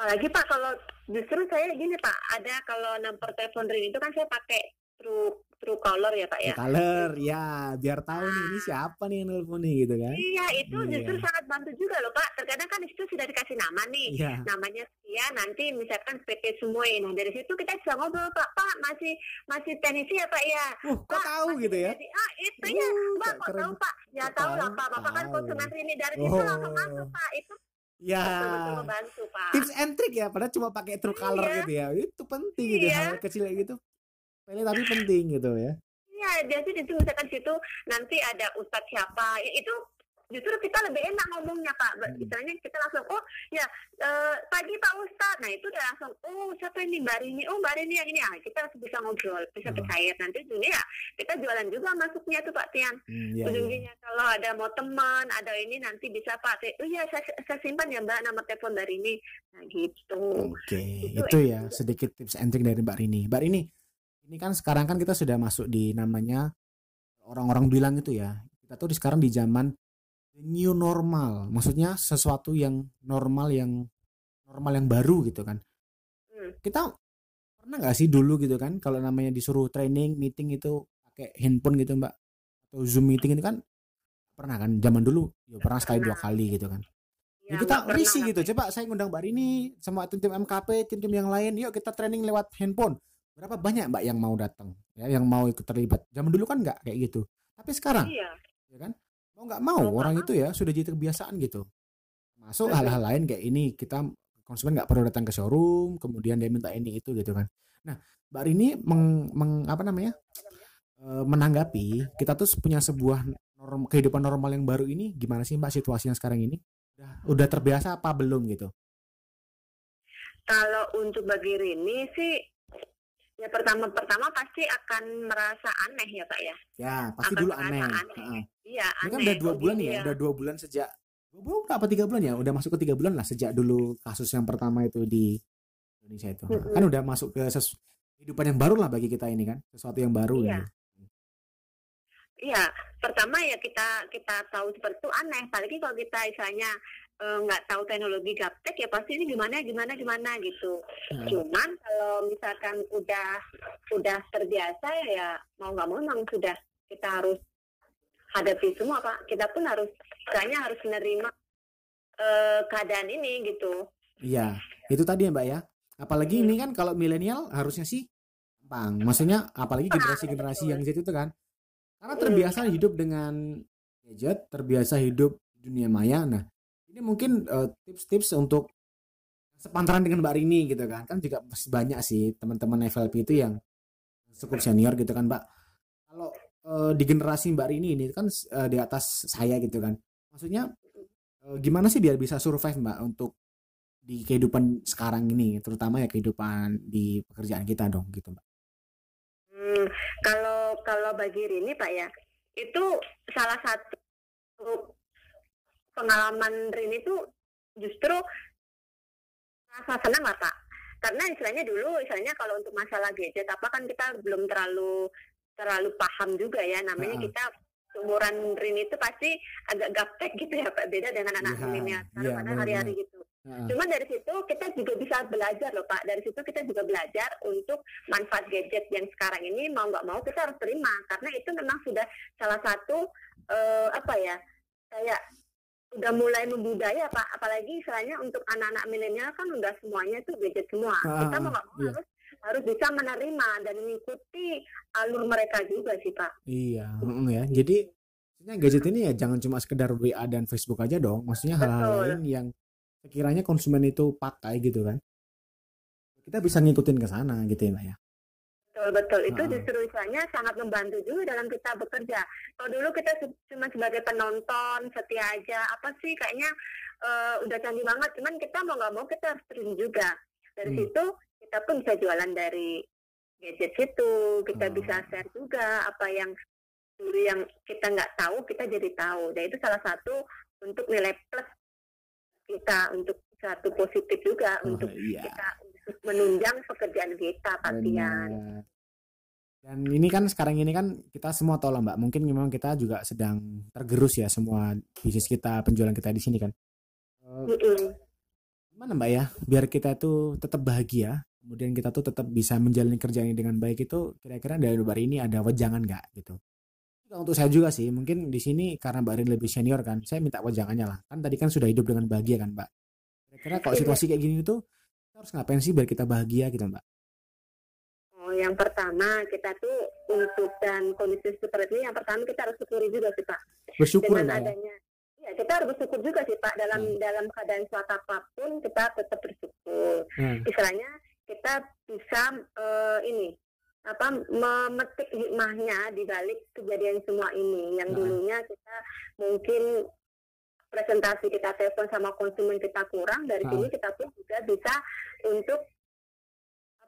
Speaker 3: Apalagi Pak kalau justru saya gini Pak, ada kalau nomor telepon ring itu kan saya pakai true true caller ya Pak ya.
Speaker 1: color ya biar tahu nih ini siapa nih yang nelpon nih gitu kan
Speaker 3: Iya, itu
Speaker 1: Iya.
Speaker 3: justru sangat bantu juga loh Pak. Terkadang kan di situ sudah dikasih nama nih.
Speaker 1: iya
Speaker 3: Namanya sekian, nanti misalkan PT semua Nah, dari situ kita bisa ngobrol Pak. Pak, masih masih tenisi ya Pak ya?
Speaker 1: uh kok
Speaker 3: Pak,
Speaker 1: tahu gitu ya
Speaker 3: jadi- ah, itu ya.
Speaker 1: Uh,
Speaker 3: Pak,
Speaker 1: kok keren.
Speaker 3: tahu Pak? Ya
Speaker 1: Kok
Speaker 3: tahu lah Pak. Bapak kan konsumen ini dari situ langsung
Speaker 1: Oh.
Speaker 3: masuk Pak. Itu
Speaker 1: ya
Speaker 3: betul-betul membantu Pak.
Speaker 1: tips and trick ya padahal cuma pakai true color
Speaker 3: Iya.
Speaker 1: gitu ya itu penting gitu
Speaker 3: Iya.
Speaker 1: hal kecil kayak gitu Pele tapi penting gitu ya
Speaker 3: Iya, jadi itu misalkan situ nanti ada ustadz siapa, ya itu justru kita lebih enak ngomongnya Pak. Ba-
Speaker 1: Hmm.
Speaker 3: Misalnya kita langsung, oh ya eh, pagi Pak Ustadz. Nah itu udah langsung, oh siapa ini Mbak Rini? Oh Mbak Rini yang ini. Ah, kita langsung bisa ngobrol, bisa
Speaker 1: Hmm.
Speaker 3: percaya. Nanti ujungnya ya kita jualan juga masuknya tuh Pak Tian.
Speaker 1: hmm, ya, ya.
Speaker 3: Kalau ada mau teman, ada ini nanti bisa Pak. Oh iya saya, saya simpan ya Mbak nama telepon Mbak Rini. Nah gitu.
Speaker 1: Oke,
Speaker 3: Itu
Speaker 1: itu ya sedikit tips and trick dari Mbak Rini. Mbak Rini, ini kan sekarang kan kita sudah masuk di namanya orang-orang bilang itu ya. Kita tuh di sekarang di zaman new normal. Maksudnya sesuatu yang normal yang normal yang baru gitu kan.
Speaker 3: Hmm.
Speaker 1: Kita pernah nggak sih dulu gitu kan kalau namanya disuruh training, meeting itu pakai handphone gitu Mbak atau Zoom meeting itu kan pernah kan zaman dulu ya pernah sekali dua kali gitu kan.
Speaker 3: Ya,
Speaker 1: Ya, kita risih gitu. Coba saya ngundang Mbak Rini sama tim-tim MKP, tim-tim yang lain. Yuk kita training lewat handphone. Berapa banyak Mbak yang mau datang? Ya, yang mau ikut terlibat. Zaman dulu kan nggak kayak gitu. Tapi sekarang,
Speaker 3: Iya.
Speaker 1: ya kan? Mau nggak mau orang itu ya sudah jadi kebiasaan gitu. Masuk
Speaker 3: Mhm.
Speaker 1: hal-hal lain kayak ini kita konsumen nggak perlu datang ke showroom, kemudian dia minta ini itu gitu kan. Nah, Mbak Rini meng, meng- apa namanya? eh, menanggapi kita tuh punya sebuah norm, kehidupan normal yang baru ini gimana sih Mbak situasinya sekarang ini? Udah, udah terbiasa apa belum gitu?
Speaker 3: Kalau untuk bagi Rini sih ya pertama-pertama pasti akan merasa aneh ya Pak ya.
Speaker 1: Ya, pasti
Speaker 3: Akan
Speaker 1: dulu aneh.
Speaker 3: aneh. Iya
Speaker 1: Ini
Speaker 3: aneh.
Speaker 1: kan udah dua bulan
Speaker 3: gini
Speaker 1: ya, udah dua bulan sejak dua bulan apa tiga bulan ya? Udah masuk ke tiga bulan lah sejak dulu kasus yang pertama itu di Indonesia itu.
Speaker 3: Mm-mm.
Speaker 1: Kan udah masuk ke kehidupan yang baru lah bagi kita ini kan, sesuatu yang baru
Speaker 3: Iya.
Speaker 1: ini.
Speaker 3: Iya, pertama ya kita kita tahu seperti itu aneh. Apalagi kalau kita misalnya eh, nggak tahu teknologi gaptek ya pasti ini gimana gimana gimana gitu.
Speaker 1: Heeh.
Speaker 3: Cuman kalau misalkan udah udah terbiasa ya mau nggak mau memang sudah kita harus hadapi semua pak. Kita pun harus misalnya harus menerima eh, keadaan ini gitu.
Speaker 1: Iya, itu tadi ya Mbak ya. Apalagi
Speaker 3: Mm.
Speaker 1: ini kan kalau milenial harusnya sih gampang. Maksudnya apalagi generasi-generasi yang Z itu kan. Karena
Speaker 3: Mm.
Speaker 1: terbiasa hidup dengan gadget, terbiasa hidup dunia maya. Nah, ini mungkin eh, tips-tips untuk sepantaran dengan Mbak Rini gitu kan. Kan juga masih banyak sih teman-teman FLP itu yang cukup senior gitu kan, Mbak. Kalau eh, di generasi Mbak Rini ini kan eh, di atas saya gitu kan. Maksudnya eh, gimana sih biar bisa survive Mbak untuk di kehidupan sekarang ini, terutama ya kehidupan di pekerjaan kita dong gitu, Mbak.
Speaker 3: Hmm, kalau kalau bagi Rini Pak ya, itu salah satu pengalaman Rini itu justru rasa senang lah Pak. Karena istilahnya dulu, istilahnya kalau untuk masalah gadget apa kan kita belum terlalu terlalu paham juga ya. Namanya
Speaker 1: Ha-ha.
Speaker 3: kita umuran Rini itu pasti agak gaptek gitu ya Pak. Beda dengan anak milenial sekarang
Speaker 1: iya,
Speaker 3: pada hari-hari gitu.
Speaker 1: Heeh.
Speaker 3: Cuma dari situ kita juga bisa belajar loh Pak. Dari situ kita juga belajar untuk manfaat gadget yang sekarang ini mau nggak mau kita harus terima karena itu memang sudah salah satu eh, apa ya kayak udah mulai membudaya Pak. Apalagi istilahnya untuk anak-anak milenial kan udah semuanya tuh gadget semua.
Speaker 1: Ah,
Speaker 3: kita mau nggak mau
Speaker 1: iya.
Speaker 3: harus harus bisa menerima dan mengikuti alur mereka juga sih Pak.
Speaker 1: Iya, ya. Jadi maksudnya gadget ini ya jangan cuma sekedar WA dan Facebook aja dong. Maksudnya hal-hal lain yang sekiranya konsumen itu pakai gitu kan. Kita bisa ngikutin ke sana gitu ya, Mbak ya.
Speaker 3: Betul itu
Speaker 1: Ah.
Speaker 3: justru istilahnya sangat membantu juga dalam kita bekerja. Kalau dulu kita cuma sebagai penonton setia aja apa sih kayaknya eh, udah canggih banget. Cuman kita mau nggak mau kita harus terjun juga. Dari
Speaker 1: Hmm.
Speaker 3: situ kita pun bisa jualan dari gadget situ. Kita
Speaker 1: Oh.
Speaker 3: bisa share juga apa yang dulu yang kita nggak tahu kita jadi tahu dan itu salah satu untuk nilai plus kita untuk satu positif juga
Speaker 1: Oh,
Speaker 3: untuk
Speaker 1: iya.
Speaker 3: kita menunjang pekerjaan kita Patian.
Speaker 1: Dan ini kan sekarang ini kan kita semua tahu lah Mbak, mungkin memang kita juga sedang tergerus ya semua bisnis kita, penjualan kita di sini kan. Eh,
Speaker 3: Mm-mm.
Speaker 1: gimana Mbak ya, biar kita itu tetap bahagia, kemudian kita tuh tetap bisa menjalani kerjaan ini dengan baik itu kira-kira dari Mbak Rini ada wejangan nggak gitu? Untuk saya juga sih, mungkin di sini karena Mbak Rini lebih senior kan, saya minta wejangannya lah. Kan tadi kan sudah hidup dengan bahagia kan Mbak. Kira-kira kalau situasi kayak gini tuh, kita harus ngapain sih biar kita bahagia gitu Mbak?
Speaker 3: Yang pertama kita tuh untuk dan kondisi seperti ini yang pertama kita harus syukuri juga sih Pak.
Speaker 1: Bersyukur
Speaker 3: dengan
Speaker 1: ya.
Speaker 3: adanya ya kita harus bersyukur juga sih Pak dalam
Speaker 1: Hmm.
Speaker 3: dalam keadaan suatu apa pun kita tetap bersyukur.
Speaker 1: Hmm.
Speaker 3: Istilahnya kita bisa eh, ini apa memetik hikmahnya di balik kejadian semua ini yang
Speaker 1: Nah.
Speaker 3: dulunya kita mungkin presentasi kita telepon sama konsumen kita kurang dari
Speaker 1: Ah.
Speaker 3: sini kita pun juga bisa untuk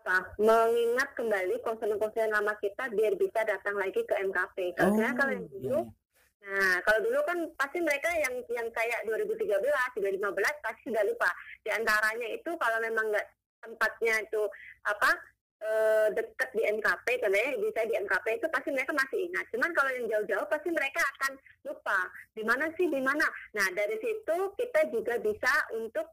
Speaker 3: apa mengingat kembali konsumen-konsumen lama kita biar bisa datang lagi ke MKP. Kalau saya kalau yang
Speaker 1: iya,
Speaker 3: dulu
Speaker 1: iya.
Speaker 3: Nah, kalau dulu kan pasti mereka yang yang kayak 2013, 2015 pasti sudah lupa. Di antaranya itu kalau memang nggak tempatnya itu apa eh, dekat di MKP, contohnya bisa di MKP itu pasti mereka masih ingat. Cuman kalau yang jauh-jauh pasti mereka akan lupa. Di mana sih, di mana? Nah, dari situ kita juga bisa untuk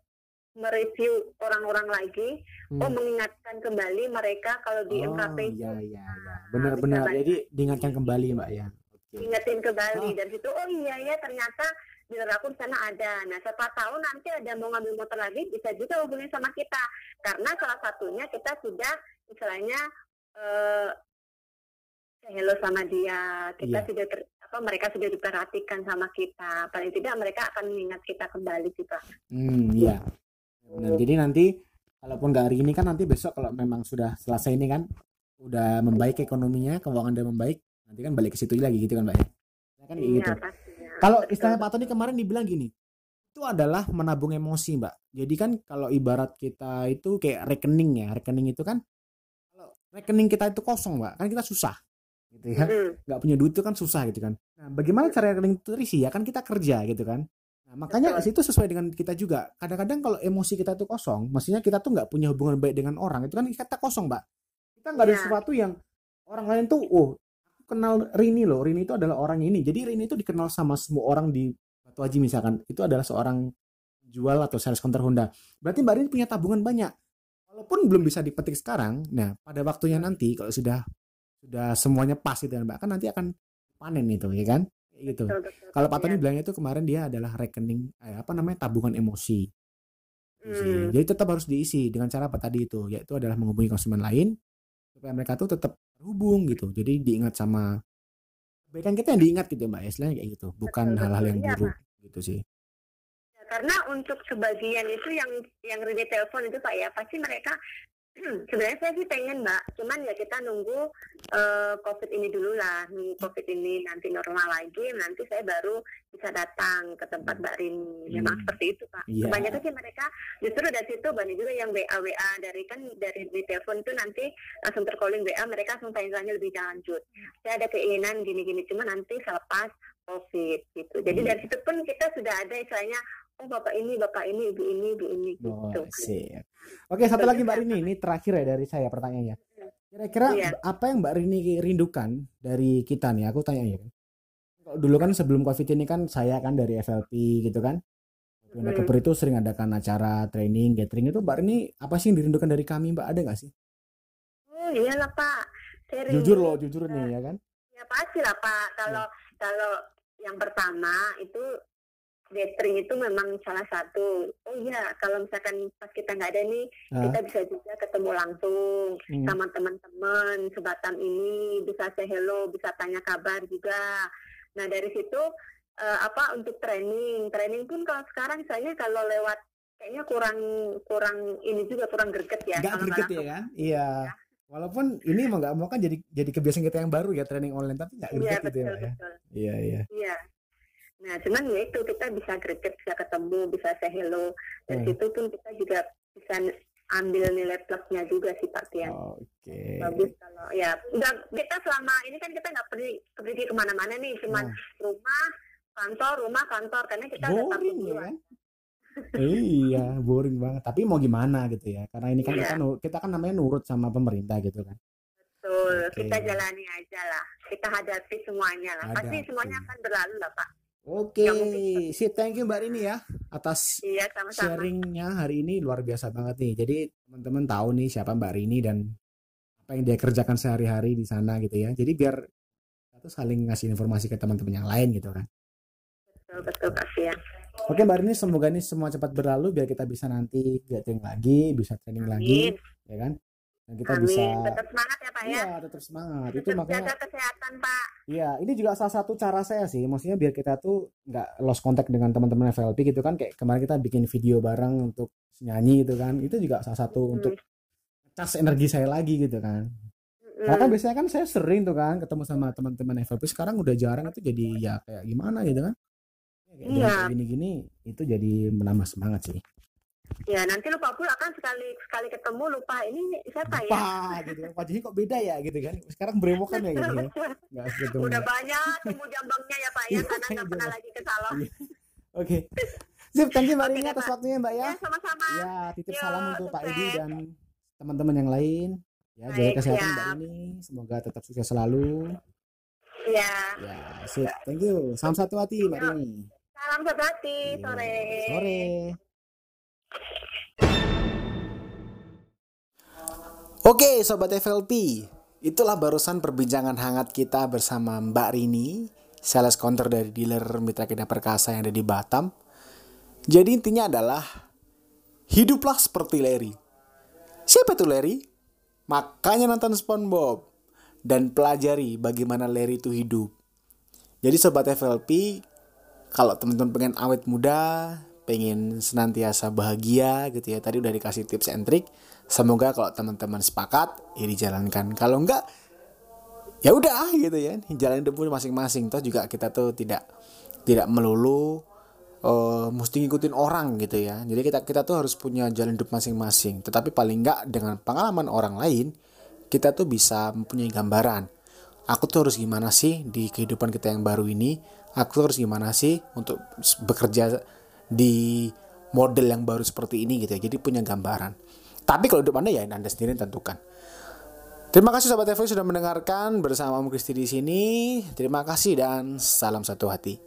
Speaker 3: mereview orang-orang lagi,
Speaker 1: Hmm.
Speaker 3: oh mengingatkan kembali mereka kalau di
Speaker 1: Oh,
Speaker 3: MKP itu
Speaker 1: iya iya iya.
Speaker 3: bisa
Speaker 1: Benar-benar.
Speaker 3: banyak.
Speaker 1: Jadi diingatkan kembali, Mbak ya. Oke.
Speaker 3: ingetin kembali
Speaker 1: Ah.
Speaker 3: dari situ oh iya ya ternyata dealer aku di sana ada nah siapa tahu nanti ada mau ngambil motor lagi bisa juga hubungi sama kita karena salah satunya kita sudah misalnya eh hello sama dia kita
Speaker 1: Iya.
Speaker 3: sudah ter- apa mereka sudah diperhatikan sama kita paling tidak mereka akan mengingat kita kembali pak
Speaker 1: Hmm, iya. Benar. Jadi nanti kalaupun nggak hari ini kan nanti besok kalau memang sudah selesai ini kan udah membaik ekonominya, keuangan udah membaik, nanti kan balik ke situ lagi gitu kan, Mbak ya. Ya kan gitu.
Speaker 3: Iya, pastinya.
Speaker 1: Kalau istilahnya Pak Tony kemarin dibilang gini, itu adalah menabung emosi, Mbak. Jadi kan kalau ibarat kita itu kayak rekening ya, rekening itu kan kalau rekening kita itu kosong, Mbak, kan kita susah gitu ya. Nggak punya duit itu kan susah gitu kan. Nah, bagaimana cara rekening itu terisi ya kan kita kerja gitu kan. Nah, makanya
Speaker 3: Betul.
Speaker 1: itu sesuai dengan kita juga. Kadang-kadang kalau emosi kita itu kosong, maksudnya kita tuh nggak punya hubungan baik dengan orang, itu kan kita kosong, Mbak. Kita nggak ada
Speaker 3: Iya.
Speaker 1: sesuatu yang orang lain tuh, oh, aku kenal Rini loh. Rini itu adalah orang ini. Jadi Rini itu dikenal sama semua orang di Batu Haji misalkan. Itu adalah seorang jual atau sales counter Honda. Berarti Mbak Rini punya tabungan banyak. Walaupun belum bisa dipetik sekarang, nah pada waktunya nanti kalau sudah sudah semuanya pas gitu kan Mbak, kan nanti akan panen itu ya kan? Gitu.
Speaker 3: betul, betul.
Speaker 1: Kalau Pak Tony
Speaker 3: Iya.
Speaker 1: bilangnya itu kemarin dia adalah rekening eh, apa namanya tabungan emosi. Gitu.
Speaker 3: Hmm.
Speaker 1: Jadi tetap harus diisi dengan cara apa tadi itu, yaitu adalah menghubungi konsumen lain supaya mereka tuh tetap terhubung gitu. Jadi diingat sama kebaikan kita yang diingat gitu Mbak, ya, istilahnya kayak gitu, bukan hal-hal yang
Speaker 3: Iya,
Speaker 1: buruk gitu sih.
Speaker 3: Ya, karena untuk sebagian itu yang yang Rini telepon itu pak ya pasti mereka sebenarnya saya sih pengen mbak cuman ya kita nunggu eh, covid ini dulu lah nunggu covid ini nanti normal lagi nanti saya baru bisa datang ke tempat mbak Rini memang
Speaker 1: Hmm.
Speaker 3: seperti itu pak
Speaker 1: Iya.
Speaker 3: kebanyakan sih mereka justru dari situ banyak juga yang WA WA dari kan dari di telepon itu nanti langsung tercalling WA mereka langsung tanya-tanya lebih lanjut saya ada keinginan gini-gini cuma nanti selepas covid gitu jadi
Speaker 1: Hmm.
Speaker 3: dari situ pun kita sudah ada istilahnya oh bapak ini bapak ini ibu ini ibu ini
Speaker 1: Oh,
Speaker 3: gitu
Speaker 1: sip. Oke, satu lagi Mbak Rini, ini terakhir ya dari saya pertanyaannya. Kira-kira
Speaker 3: Iya.
Speaker 1: apa yang Mbak Rini rindukan dari kita nih? Aku tanya ya. Kalau dulu kan sebelum Covid ini kan saya kan dari FLP gitu kan. Honda
Speaker 3: Hmm.
Speaker 1: Keper itu sering adakan acara training, gathering itu Mbak Rini apa sih yang dirindukan dari kami Mbak? Ada nggak sih?
Speaker 3: oh iyalah pak saya rindu-
Speaker 1: Jujur loh, jujur nih ya kan.
Speaker 3: ya pasti lah pak kalau kalau yang pertama itu gathering itu memang salah satu oh iya kalau misalkan pas kita nggak ada nih
Speaker 1: Ah.
Speaker 3: kita bisa juga ketemu langsung
Speaker 1: Hmm.
Speaker 3: sama teman-teman sebatam ini bisa say hello bisa tanya kabar juga nah dari situ eh, apa untuk training training pun kalau sekarang misalnya kalau lewat kayaknya kurang kurang ini juga kurang greget ya kalau
Speaker 1: greget ya kan? Iya. Walaupun ini mau nggak mau kan jadi jadi kebiasaan kita yang baru ya training online tapi nggak
Speaker 3: iya
Speaker 1: greget gitu ya
Speaker 3: betul
Speaker 1: Mbak ya.
Speaker 3: betul
Speaker 1: Iya iya.
Speaker 3: Iya. Nah, cuman ya itu kita bisa greget, bisa ketemu, bisa say hello. Dan
Speaker 1: Hmm.
Speaker 3: situ pun kita juga bisa ambil nilai plusnya juga sih Pak Tian.
Speaker 1: Oke.
Speaker 3: Bagus kalau ya udah kita selama ini kan kita nggak pergi pergi ke mana-mana nih, cuman
Speaker 1: Nah.
Speaker 3: rumah, kantor, rumah, kantor karena kita
Speaker 1: Boring
Speaker 3: takut
Speaker 1: ya iya, boring banget. Tapi mau gimana gitu ya? Karena ini kan
Speaker 3: Iya.
Speaker 1: kita nu- kita kan namanya nurut sama pemerintah gitu kan.
Speaker 3: Betul,
Speaker 1: Oke.
Speaker 3: kita jalani aja lah. Kita hadapi semuanya lah. Pasti
Speaker 1: Hadapi.
Speaker 3: semuanya akan berlalu lah Pak.
Speaker 1: Oke,
Speaker 3: Ya, mungkin-
Speaker 1: sip. Thank you Mbak Rini ya atas
Speaker 3: Iya sama-sama.
Speaker 1: sharingnya hari ini luar biasa banget nih. Jadi teman-teman tahu nih siapa Mbak Rini dan apa yang dia kerjakan sehari-hari di sana gitu ya. Jadi biar kita tuh saling ngasih informasi ke teman-teman yang lain gitu kan.
Speaker 3: Betul betul Pak Tian.
Speaker 1: Oke Mbak Rini, semoga ini semua cepat berlalu biar kita bisa nanti gathering lagi, bisa training lagi, ya kan? Dan kita
Speaker 3: Amin.
Speaker 1: bisa
Speaker 3: Tetap semangat ya Pak ya.
Speaker 1: Iya, tetap semangat. Itu
Speaker 3: Tetap
Speaker 1: makanya
Speaker 3: jaga kesehatan Pak.
Speaker 1: Iya, ini juga salah satu cara saya sih. Maksudnya biar kita tuh nggak lost contact dengan teman-teman FLP gitu kan. Kayak kemarin kita bikin video bareng untuk nyanyi gitu kan. Itu juga salah satu
Speaker 3: Hmm.
Speaker 1: untuk cas energi saya lagi gitu kan. Karena kan biasanya kan saya sering tuh kan ketemu sama teman-teman FLP. Sekarang udah jarang itu jadi ya kayak gimana gitu kan. Kayak
Speaker 3: Iya.
Speaker 1: gini-gini itu jadi menambah semangat sih.
Speaker 3: Ya nanti lupa pula kan sekali sekali ketemu lupa ini siapa ya?
Speaker 1: Lupa gitu kan. Wajahnya kok beda ya gitu kan. Sekarang berewokan ya gitu ya. Ketemu.
Speaker 3: Udah banyak temu jambangnya ya Pak ya
Speaker 1: Iya,
Speaker 3: karena nggak pernah
Speaker 1: iya.
Speaker 3: lagi ke salon.
Speaker 1: Iya. Oke. Sip, thank you Mbak Rini atas waktunya Mbak ya.
Speaker 3: Ya sama-sama.
Speaker 1: Ya, titip
Speaker 3: Yo,
Speaker 1: salam untuk Pak Edi dan teman-teman yang lain. Ya, jaga kesehatan Mbak. Rini. Semoga tetap sukses selalu.
Speaker 3: Ya.
Speaker 1: Ya, sip. Thank you. Salam satu hati Mbak. Rini.
Speaker 3: Salam satu hati sore.
Speaker 1: Sore. Oke, sobat FLP. Itulah barusan perbincangan hangat kita bersama Mbak Rini, sales counter dari dealer Mitra Keda Perkasa yang ada di Batam. Jadi intinya adalah hiduplah seperti Larry. Siapa itu Larry? Makanya nonton SpongeBob dan pelajari bagaimana Larry itu hidup. Jadi sobat FLP, kalau teman-teman pengen awet muda, pengen senantiasa bahagia gitu ya. Tadi udah dikasih tips and trick. Semoga kalau teman-teman sepakat, ya dijalankan. Kalau enggak, ya udah gitu ya. Jalan hidup masing-masing. Toh juga kita tuh tidak tidak melulu eh, mesti ngikutin orang gitu ya. Jadi kita kita tuh harus punya jalan hidup masing-masing. Tetapi paling enggak dengan pengalaman orang lain, kita tuh bisa mempunyai gambaran. Aku tuh harus gimana sih di kehidupan kita yang baru ini? Aku tuh harus gimana sih untuk bekerja di model yang baru seperti ini gitu ya. Jadi punya gambaran. Tapi kalau hidup Anda ya Anda sendiri yang tentukan. Terima kasih sahabat TV sudah mendengarkan bersama Om Kristi di sini. Terima kasih dan salam satu hati.